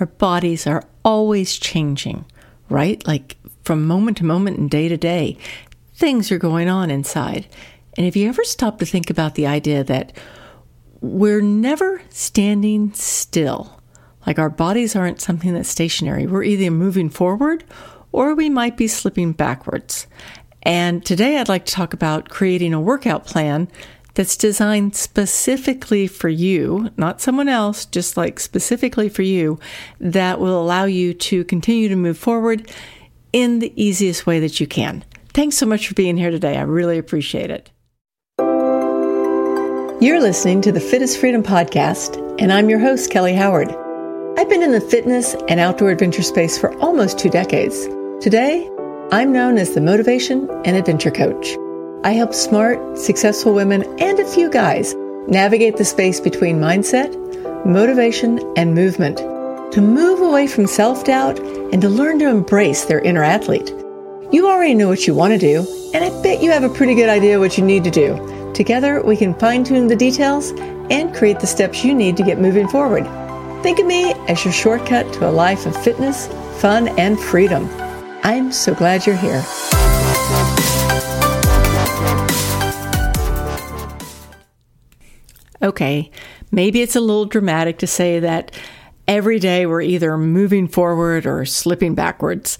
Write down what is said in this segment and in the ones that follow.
our bodies are always changing, right? Like from moment to moment and day to day, things are going on inside. And if you ever stop to think about the idea that we're never standing still, like our bodies aren't something that's stationary, we're either moving forward or we might be slipping backwards. And today I'd like to talk about creating a workout plan that's designed specifically for you, not someone else, just like specifically for you, that will allow you to continue to move forward in the easiest way that you can. Thanks so much for being here today. I really appreciate it. You're listening to the Fit is Freedom podcast, and I'm your host, Kelly Howard. I've been in the fitness and outdoor adventure space for almost two decades. Today, I'm known as the Motivation and Adventure Coach. I help smart, successful women and a few guys navigate the space between mindset, motivation, and movement to move away from self doubt and to learn to embrace their inner athlete. You already know what you want to do, and I bet you have a pretty good idea what you need to do. Together, we can fine tune the details and create the steps you need to get moving forward. Think of me as your shortcut to a life of fitness, fun, and freedom. I'm so glad you're here. Okay, maybe it's a little dramatic to say that every day we're either moving forward or slipping backwards.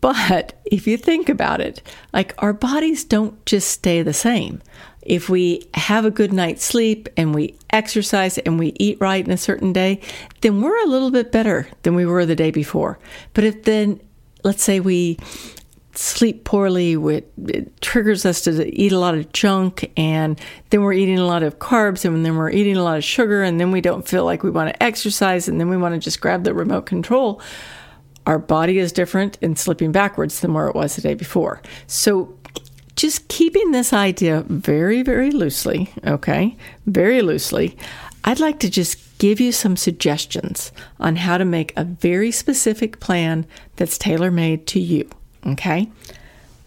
But if you think about it, like our bodies don't just stay the same. If we have a good night's sleep and we exercise and we eat right in a certain day, then we're a little bit better than we were the day before. But if then, let's say we sleep poorly, it triggers us to eat a lot of junk, and then we're eating a lot of carbs, and then we're eating a lot of sugar, and then we don't feel like we want to exercise, and then we want to just grab the remote control. Our body is different and slipping backwards than where it was the day before. So, just keeping this idea very, very loosely, okay, very loosely, I'd like to just give you some suggestions on how to make a very specific plan that's tailor made to you. Okay.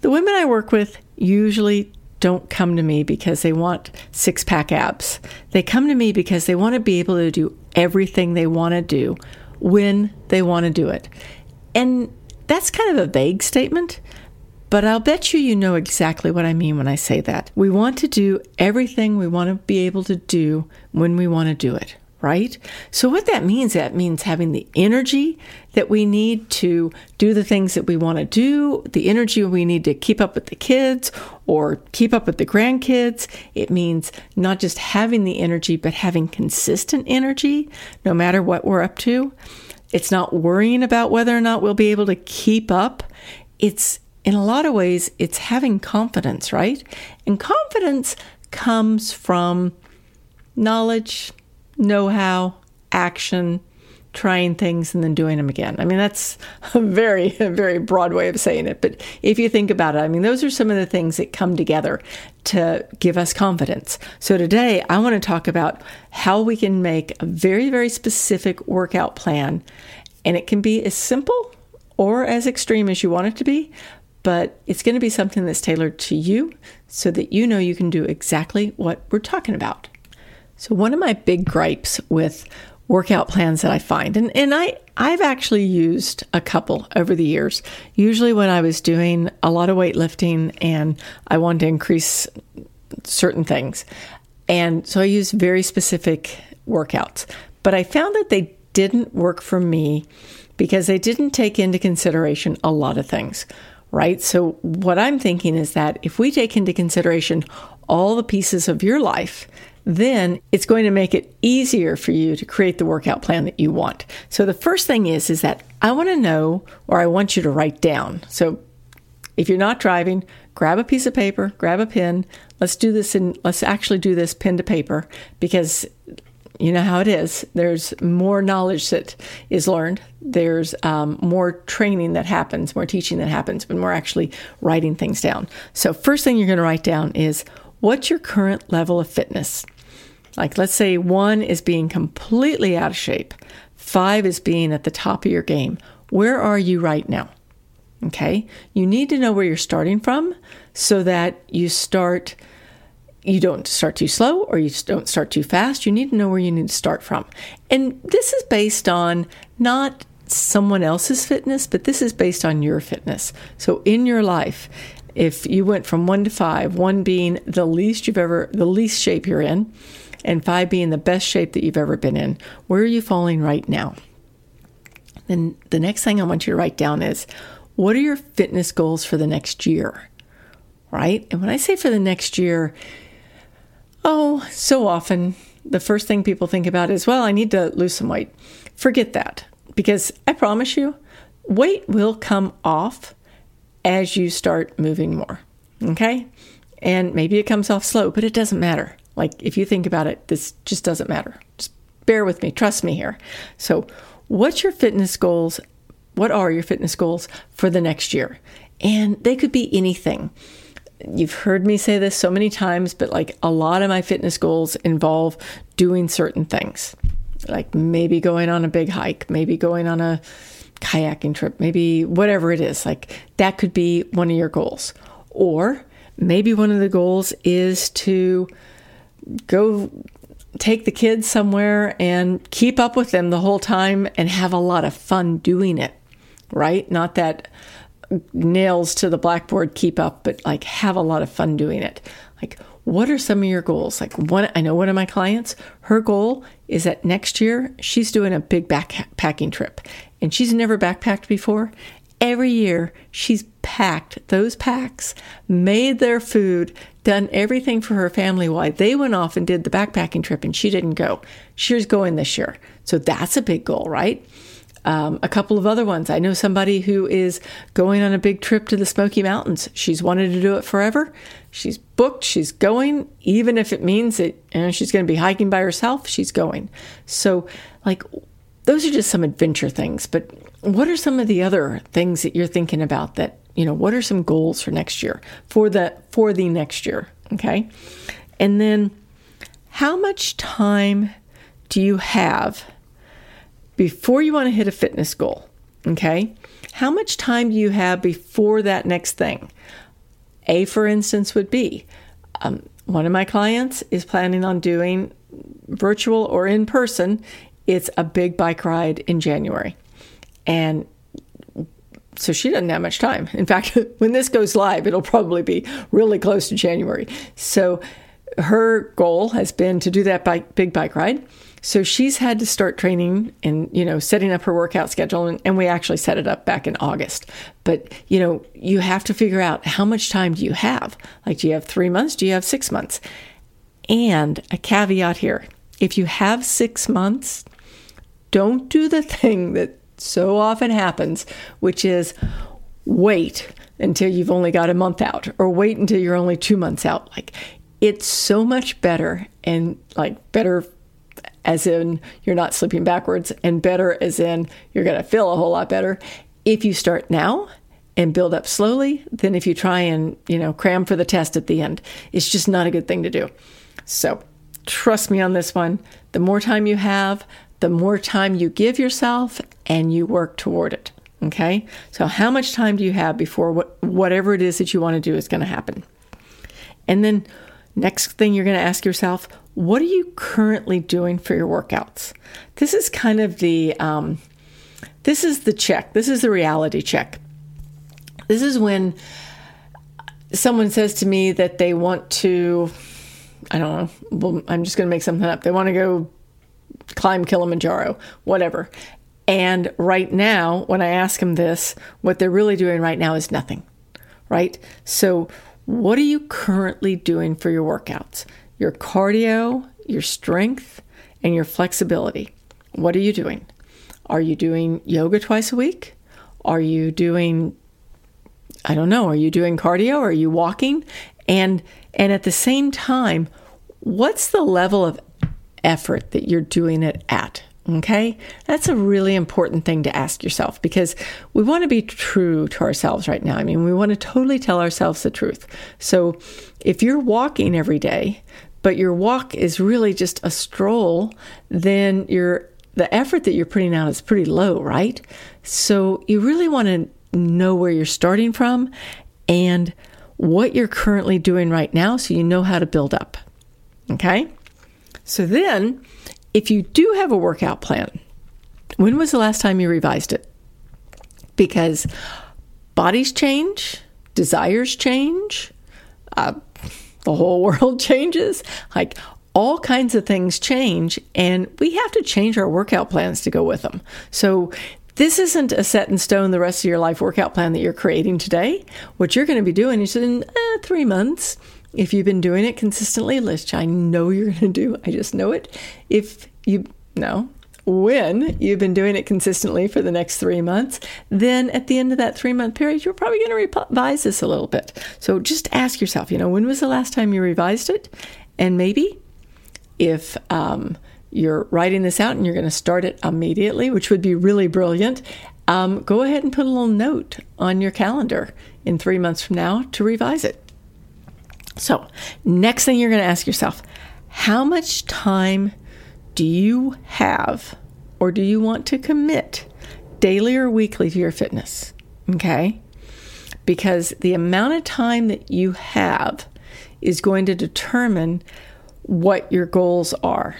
The women I work with usually don't come to me because they want six pack abs. They come to me because they want to be able to do everything they want to do when they want to do it. And that's kind of a vague statement, but I'll bet you you know exactly what I mean when I say that. We want to do everything we want to be able to do when we want to do it, right? So, what that means, that means having the energy that we need to do the things that we want to do, the energy we need to keep up with the kids or keep up with the grandkids. It means not just having the energy, but having consistent energy no matter what we're up to. It's not worrying about whether or not we'll be able to keep up. It's in a lot of ways, it's having confidence, right? And confidence comes from knowledge, know how, action, trying things and then doing them again. I mean, that's a very, very broad way of saying it. But if you think about it, I mean, those are some of the things that come together to give us confidence. So today, I want to talk about how we can make a very, very specific workout plan. And it can be as simple or as extreme as you want it to be, but it's going to be something that's tailored to you so that you know you can do exactly what we're talking about. So, one of my big gripes with workout plans that I find, and, and I, I've actually used a couple over the years. Usually, when I was doing a lot of weightlifting and I wanted to increase certain things. And so I used very specific workouts. But I found that they didn't work for me because they didn't take into consideration a lot of things, right? So, what I'm thinking is that if we take into consideration all the pieces of your life then it's going to make it easier for you to create the workout plan that you want. So the first thing is is that I want to know or I want you to write down. So if you're not driving, grab a piece of paper, grab a pen. Let's do this and let's actually do this pen to paper because you know how it is. There's more knowledge that is learned. There's um, more training that happens, more teaching that happens when we're actually writing things down. So, first thing you're going to write down is what's your current level of fitness? Like, let's say one is being completely out of shape, five is being at the top of your game. Where are you right now? Okay. You need to know where you're starting from so that you start you don't start too slow or you don't start too fast. You need to know where you need to start from. And this is based on not someone else's fitness, but this is based on your fitness. So in your life, if you went from one to five, one being the least you've ever, the least shape you're in, and five being the best shape that you've ever been in, where are you falling right now? Then the next thing I want you to write down is what are your fitness goals for the next year? Right? And when I say for the next year, oh, so often the first thing people think about is, well, I need to lose some weight. Forget that because I promise you, weight will come off as you start moving more. Okay? And maybe it comes off slow, but it doesn't matter. Like if you think about it, this just doesn't matter. Just bear with me, trust me here. So, what's your fitness goals? What are your fitness goals for the next year? And they could be anything. You've heard me say this so many times, but like a lot of my fitness goals involve doing certain things like maybe going on a big hike, maybe going on a kayaking trip, maybe whatever it is. Like that could be one of your goals. Or maybe one of the goals is to go take the kids somewhere and keep up with them the whole time and have a lot of fun doing it, right? Not that nails to the blackboard keep up, but like have a lot of fun doing it. Like, what are some of your goals? Like one, I know one of my clients, her goal is that next year she's doing a big backpacking trip and she's never backpacked before. Every year she's packed those packs, made their food, done everything for her family while they went off and did the backpacking trip and she didn't go. She's going this year. So that's a big goal, right? Um, a couple of other ones. I know somebody who is going on a big trip to the Smoky Mountains. She's wanted to do it forever. She's booked. She's going, even if it means that you know, she's going to be hiking by herself. She's going. So, like, those are just some adventure things. But what are some of the other things that you're thinking about? That you know, what are some goals for next year for the for the next year? Okay, and then how much time do you have? before you want to hit a fitness goal, okay, how much time do you have before that next thing? A, for instance, would be um, one of my clients is planning on doing virtual or in person. It's a big bike ride in January. And so she doesn't have much time. In fact, when this goes live, it'll probably be really close to January. So her goal has been to do that bike, big bike ride. So she's had to start training and, you know, setting up her workout schedule. And, and, we actually set it up back in August. But, you know, you have to figure out how much time do you have? Like, do you have three months? Do you have six months? And a caveat here if you have six months, don't do the thing that so often happens, which is wait until you've only got a month out or wait until you're only two months out. Like, it's so much better and like better as in you're not slipping backwards, and better as in you're going to feel a whole lot better if you start now and build up slowly than if you try and, you know, cram for the test at the end. It's just not a good thing to do. So, trust me on this one. The more time you have, the more time you give yourself and you work toward it. Okay? So, how much time do you have before what, whatever it is that you want to do is going to happen? And then, next thing you're going to ask yourself, what are you currently doing for your workouts? This is kind of the um, this is the check. This is the reality check. This is when someone says to me that they want to, I don't know, I'm just going to make something up. They want to go climb Kilimanjaro, whatever. And right now, when I ask them this, what they're really doing right now is nothing, right? So, what are you currently doing for your workouts? your cardio, your strength, and your flexibility. What are you doing? Are you doing yoga twice a week? Are you doing I don't know, are you doing cardio? Are you walking? And and at the same time, what's the level of effort that you're doing it at? Okay? That's a really important thing to ask yourself because we want to be true to ourselves right now. I mean, we want to totally tell ourselves the truth. So, if you're walking every day, but your walk is really just a stroll, then your the effort that you're putting out is pretty low, right? So you really want to know where you're starting from and what you're currently doing right now so you know how to build up. Okay? So then, if you do have a workout plan, when was the last time you revised it? Because bodies change, desires change, uh, the whole world changes. Like all kinds of things change, and we have to change our workout plans to go with them. So this isn't a set in stone the rest of your life workout plan that you're creating today. What you're going to be doing is in eh, three months, if you've been doing it consistently, which I know you're going to do, I just know it. If you, no, when you've been doing it consistently for the next three months, then at the end of that three month period, you're probably going to revise this a little bit. So just ask yourself, you know, when was the last time you revised it? And maybe if um, you're writing this out and you're going to start it immediately, which would be really brilliant, um, go ahead and put a little note on your calendar in three months from now to revise it. So, next thing you're going to ask yourself how much time do you have or do you want to commit daily or weekly to your fitness? Okay? Because the amount of time that you have is going to determine what your goals are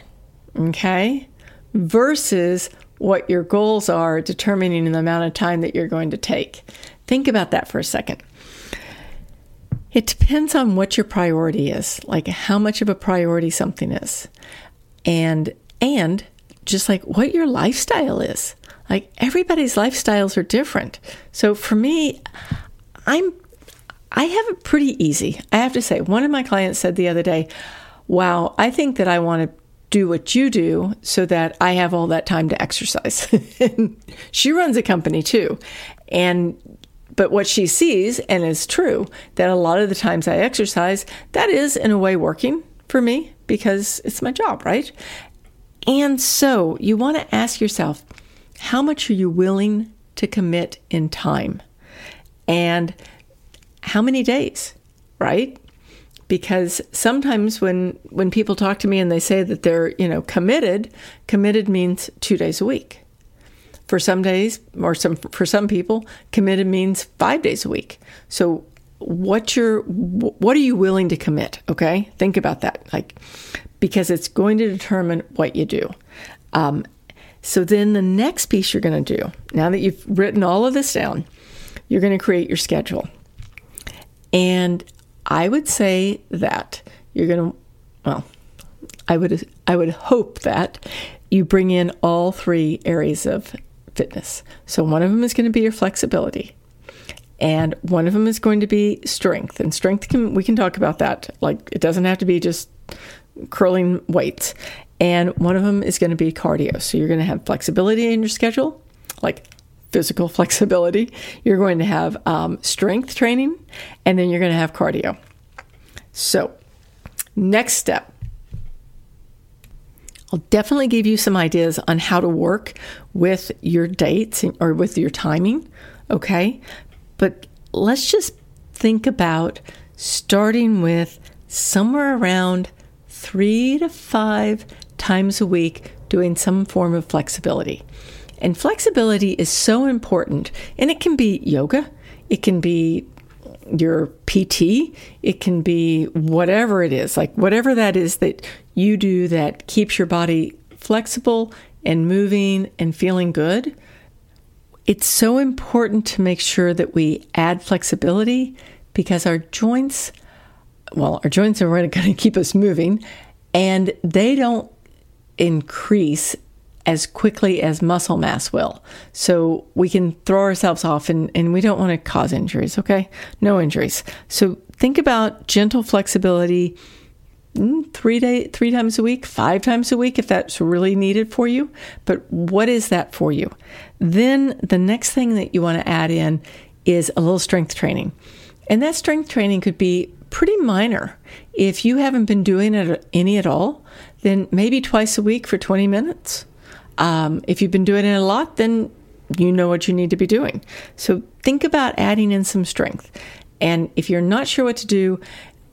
okay, versus what your goals are determining the amount of time that you're going to take. Think about that for a second. It depends on what your priority is, like how much of a priority something is. And and just like what your lifestyle is. Like everybody's lifestyles are different. So for me, I'm I have it pretty easy. I have to say, one of my clients said the other day, "Wow, I think that I want to do what you do so that I have all that time to exercise. she runs a company too. And but what she sees and is true that a lot of the times I exercise, that is in a way working for me because it's my job, right? And so you want to ask yourself, how much are you willing to commit in time? And how many days, right? because sometimes when when people talk to me and they say that they're you know committed committed means two days a week for some days or some for some people committed means five days a week. So what you're what are you willing to commit? Okay? Think about that. Like because it's going to determine what you do. Um, so then the next piece you're going to do now that you've written all of this down you're going to create your schedule. And I would say that you're going to, well, I would, I would hope that you bring in all three areas of fitness. So one of them is going to be your flexibility. And one of them is going to be strength. And strength can, we can talk about that. Like it doesn't have to be just curling weights. And one of them is going to be cardio. So you're going to have flexibility in your schedule, like physical flexibility. You're going to have um, strength training, and then you're going to have cardio. So, next step. I'll definitely give you some ideas on how to work with your dates or with your timing, okay? But let's just think about starting with somewhere around three to five times a week doing some form of flexibility. And flexibility is so important. And it can be yoga, it can be your PT, it can be whatever it is, like whatever that is that you do that keeps your body flexible and moving and feeling good. It's so important to make sure that we add flexibility because our joints, well, our joints are going to keep us moving and they don't increase as quickly as muscle mass will. So we can throw ourselves off and, and we don't want to cause injuries, okay? No injuries. So think about gentle flexibility mm, three day three times a week, five times a week if that's really needed for you. But what is that for you? Then the next thing that you want to add in is a little strength training. And that strength training could be pretty minor. If you haven't been doing it any at all, then maybe twice a week for 20 minutes um, if you've been doing it a lot, then you know what you need to be doing. So think about adding in some strength. And if you're not sure what to do,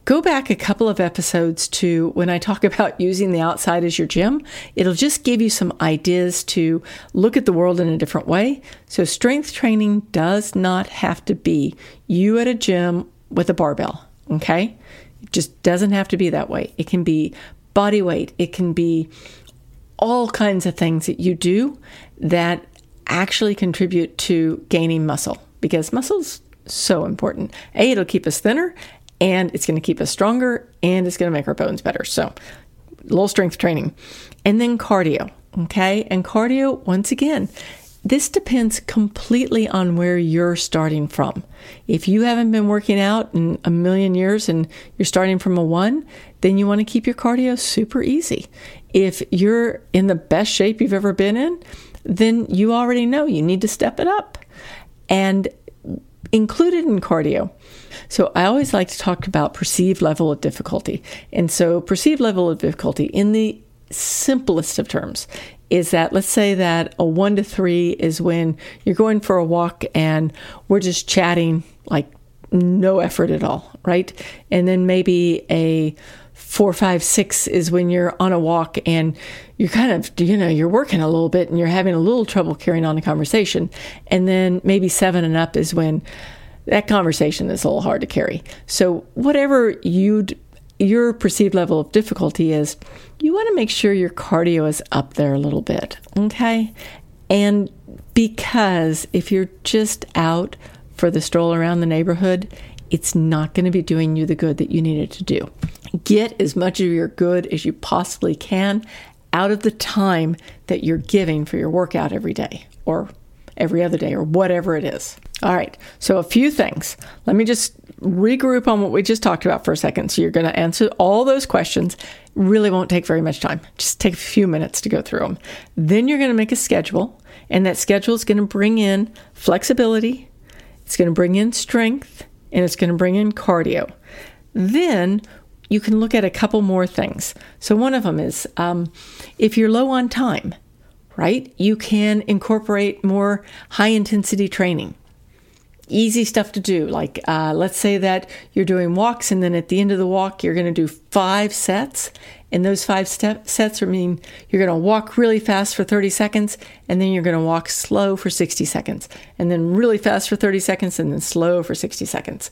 go back a couple of episodes to when I talk about using the outside as your gym. It'll just give you some ideas to look at the world in a different way. So, strength training does not have to be you at a gym with a barbell. Okay. It just doesn't have to be that way. It can be body weight, it can be all kinds of things that you do that actually contribute to gaining muscle because muscle's so important. A, it'll keep us thinner and it's going to keep us stronger and it's going to make our bones better. So, little strength training. And then cardio. Okay. And cardio, once again, this depends completely on where you're starting from. If you haven't been working out in a million years and you're starting from a one, then you want to keep your cardio super easy. If you're in the best shape you've ever been in, then you already know you need to step it up. And included in cardio. So I always like to talk about perceived level of difficulty. And so perceived level of difficulty in the simplest of terms is that let's say that a one to three is when you're going for a walk and we're just chatting like no effort at all, right? And then maybe a four, five, six is when you're on a walk and you're kind of, you know, you're working a little bit and you're having a little trouble carrying on a conversation. And then maybe seven and up is when that conversation is a little hard to carry. So whatever you'd your perceived level of difficulty is, you want to make sure your cardio is up there a little bit, okay? And because if you're just out for the stroll around the neighborhood, it's not going to be doing you the good that you needed to do. Get as much of your good as you possibly can out of the time that you're giving for your workout every day or every other day or whatever it is. All right, so a few things. Let me just regroup on what we just talked about for a second. So you're going to answer all those questions. Really won't take very much time. Just take a few minutes to go through them. Then you're going to make a schedule, and that schedule is going to bring in flexibility, it's going to bring in strength, and it's going to bring in cardio. Then you can look at a couple more things. So one of them is um, if you're low on time, right? You can incorporate more high intensity training easy stuff to do. Like, uh, let's say that you're doing walks, and then at the end of the walk, you're going to do five sets. And those five step sets are mean you're going to walk really fast for 30 seconds, and then you're going to walk slow for 60 seconds, and then really fast for 30 seconds, and then slow for 60 seconds.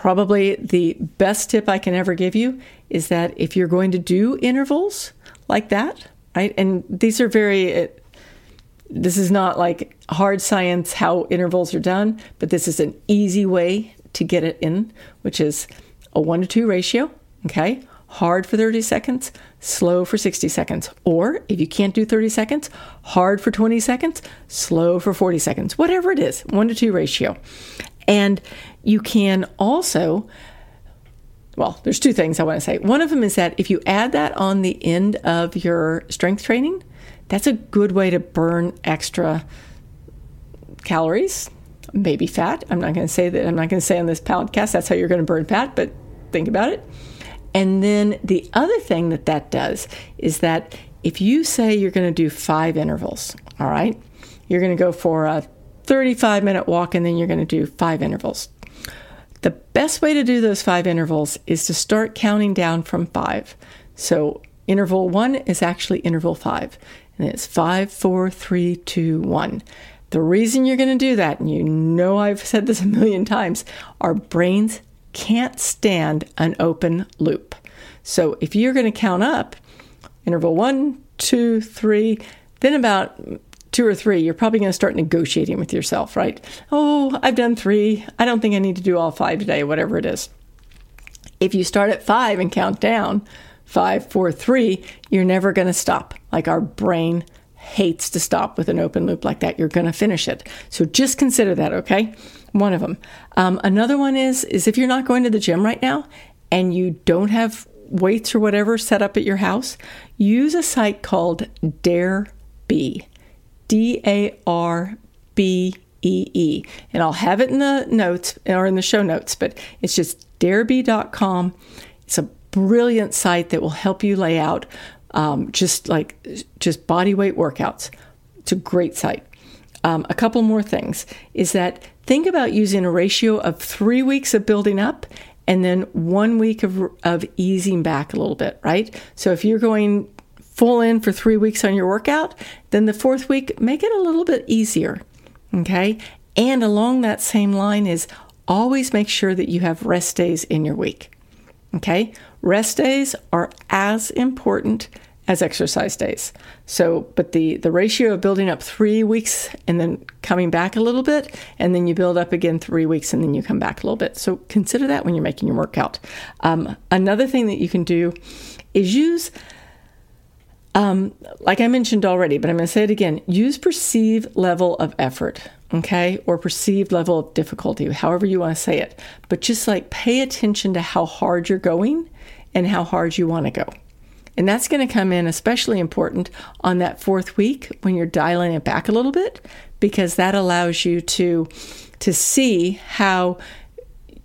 Probably the best tip I can ever give you is that if you're going to do intervals like that, right, and these are very uh, this is not like hard science how intervals are done, but this is an easy way to get it in, which is a one to two ratio. Okay. Hard for 30 seconds, slow for 60 seconds. Or if you can't do 30 seconds, hard for 20 seconds, slow for 40 seconds, whatever it is, one to two ratio. And you can also, well, there's two things I want to say. One of them is that if you add that on the end of your strength training, that's a good way to burn extra calories, maybe fat. I'm not going to say that, I'm not going to say on this podcast that's how you're going to burn fat, but think about it. And then the other thing that that does is that if you say you're going to do five intervals, all right, you're going to go for a 35 minute walk and then you're going to do five intervals. The best way to do those five intervals is to start counting down from five. So interval one is actually interval five and it's five, four, three, two, one. The reason you're going to do that, and you know I've said this a million times, our brains can't stand an open loop. So if you're going to count up interval one, two, three, then about two or three, you're probably going to start negotiating with yourself, right? Oh, I've done three. I don't think I need to do all five today, whatever it is. If you start at five and count down, five, four, three, you're never going to stop. Like our brain hates to stop with an open loop like that. You're going to finish it. So just consider that, okay? One of them. Um, another one is is if you're not going to the gym right now and you don't have weights or whatever set up at your house, use a site called Dare Be, D A R B E E, and I'll have it in the notes or in the show notes. But it's just darebee.com. It's a brilliant site that will help you lay out um, just like just body weight workouts. It's a great site. Um, a couple more things is that think about using a ratio of three weeks of building up and then one week of, of easing back a little bit, right? So if you're going full in for three weeks on your workout, then the fourth week, make it a little bit easier, okay? And along that same line is always make sure that you have rest days in your week. Okay? Rest days are as important as exercise days. So, but the the ratio of building up 3 weeks and then coming back a little bit and then you build up again 3 weeks and then you come back a little bit. So, consider that when you're making your workout. Um, another thing that you can do is use um, like I mentioned already, but I'm going to say it again use perceived level of effort, okay, or perceived level of difficulty, however you want to say it. But just like pay attention to how hard you're going and how hard you want to go. And that's going to come in especially important on that fourth week when you're dialing it back a little bit, because that allows you to to see how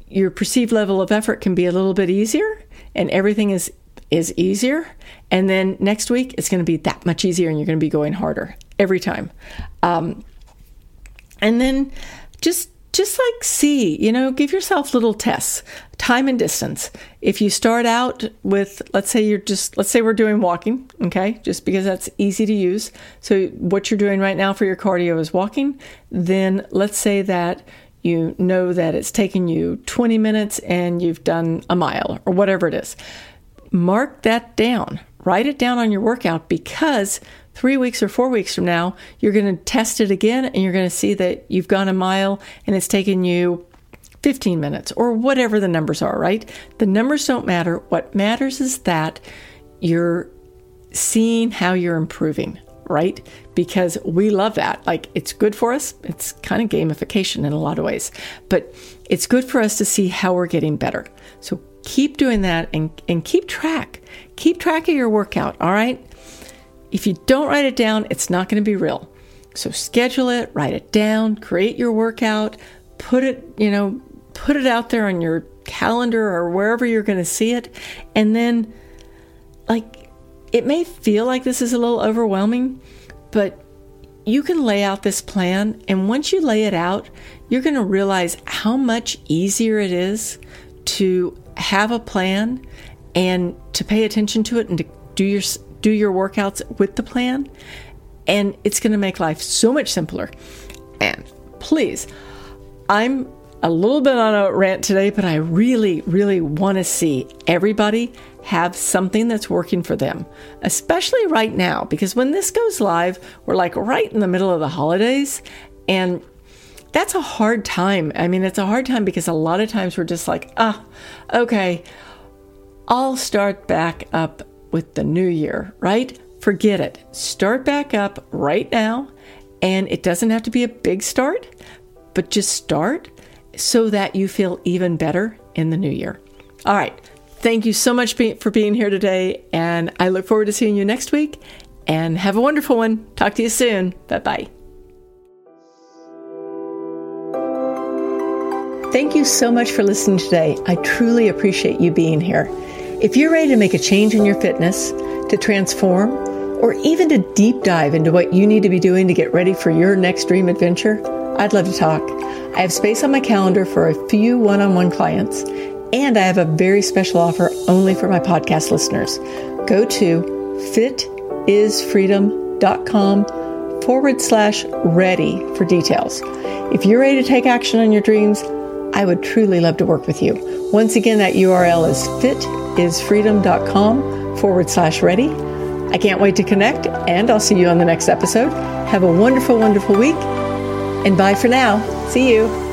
your perceived level of effort can be a little bit easier and everything is is easier. And then next week, it's going to be that much easier and you're going to be going harder every time. Um, and then just just like see, you know, give yourself little tests, time and distance. If you start out with, let's say you're just, let's say we're doing walking, okay, just because that's easy to use. So what you're doing right now for your cardio is walking. Then let's say that you know that it's taken you 20 minutes and you've done a mile or whatever it is mark that down. Write it down on your workout because three weeks or four weeks from now, you're going to test it again and you're going to see that you've gone a mile and it's taken you 15 minutes or whatever the numbers are, right? The numbers don't matter. What matters is that you're seeing how you're improving, right? Because we love that. Like it's good for us. It's kind of gamification in a lot of ways, but it's good for us to see how we're getting better. So keep doing that and, and keep track. Keep track of your workout, all right? If you don't write it down, it's not going to be real. So schedule it, write it down, create your workout, put it, you know, put it out there on your calendar or wherever you're going to see it. And then, like, it may feel like this is a little overwhelming, but you can lay out this plan. And once you lay it out, you're going to realize how much easier it is to have a plan and to pay attention to it and to do your do your workouts with the plan and it's going to make life so much simpler. And please, I'm a little bit on a rant today, but I really, really want to see everybody have something that's working for them, especially right now, because when this goes live, we're like right in the middle of the holidays. And that's a hard time. I mean, it's a hard time because a lot of times we're just like, ah, okay, I'll start back up with the new year, right? Forget it. Start back up right now. And it doesn't have to be a big start, but just start so that you feel even better in the new year. All right. Thank you so much for being here today. And I look forward to seeing you next week. And have a wonderful one. Talk to you soon. Bye bye. Thank you so much for listening today. I truly appreciate you being here. If you're ready to make a change in your fitness, to transform, or even to deep dive into what you need to be doing to get ready for your next dream adventure, I'd love to talk. I have space on my calendar for a few one on one clients, and I have a very special offer only for my podcast listeners. Go to fitisfreedom.com forward slash ready for details. If you're ready to take action on your dreams, I would truly love to work with you. Once again, that URL is fitisfreedom.com forward slash ready. I can't wait to connect, and I'll see you on the next episode. Have a wonderful, wonderful week, and bye for now. See you.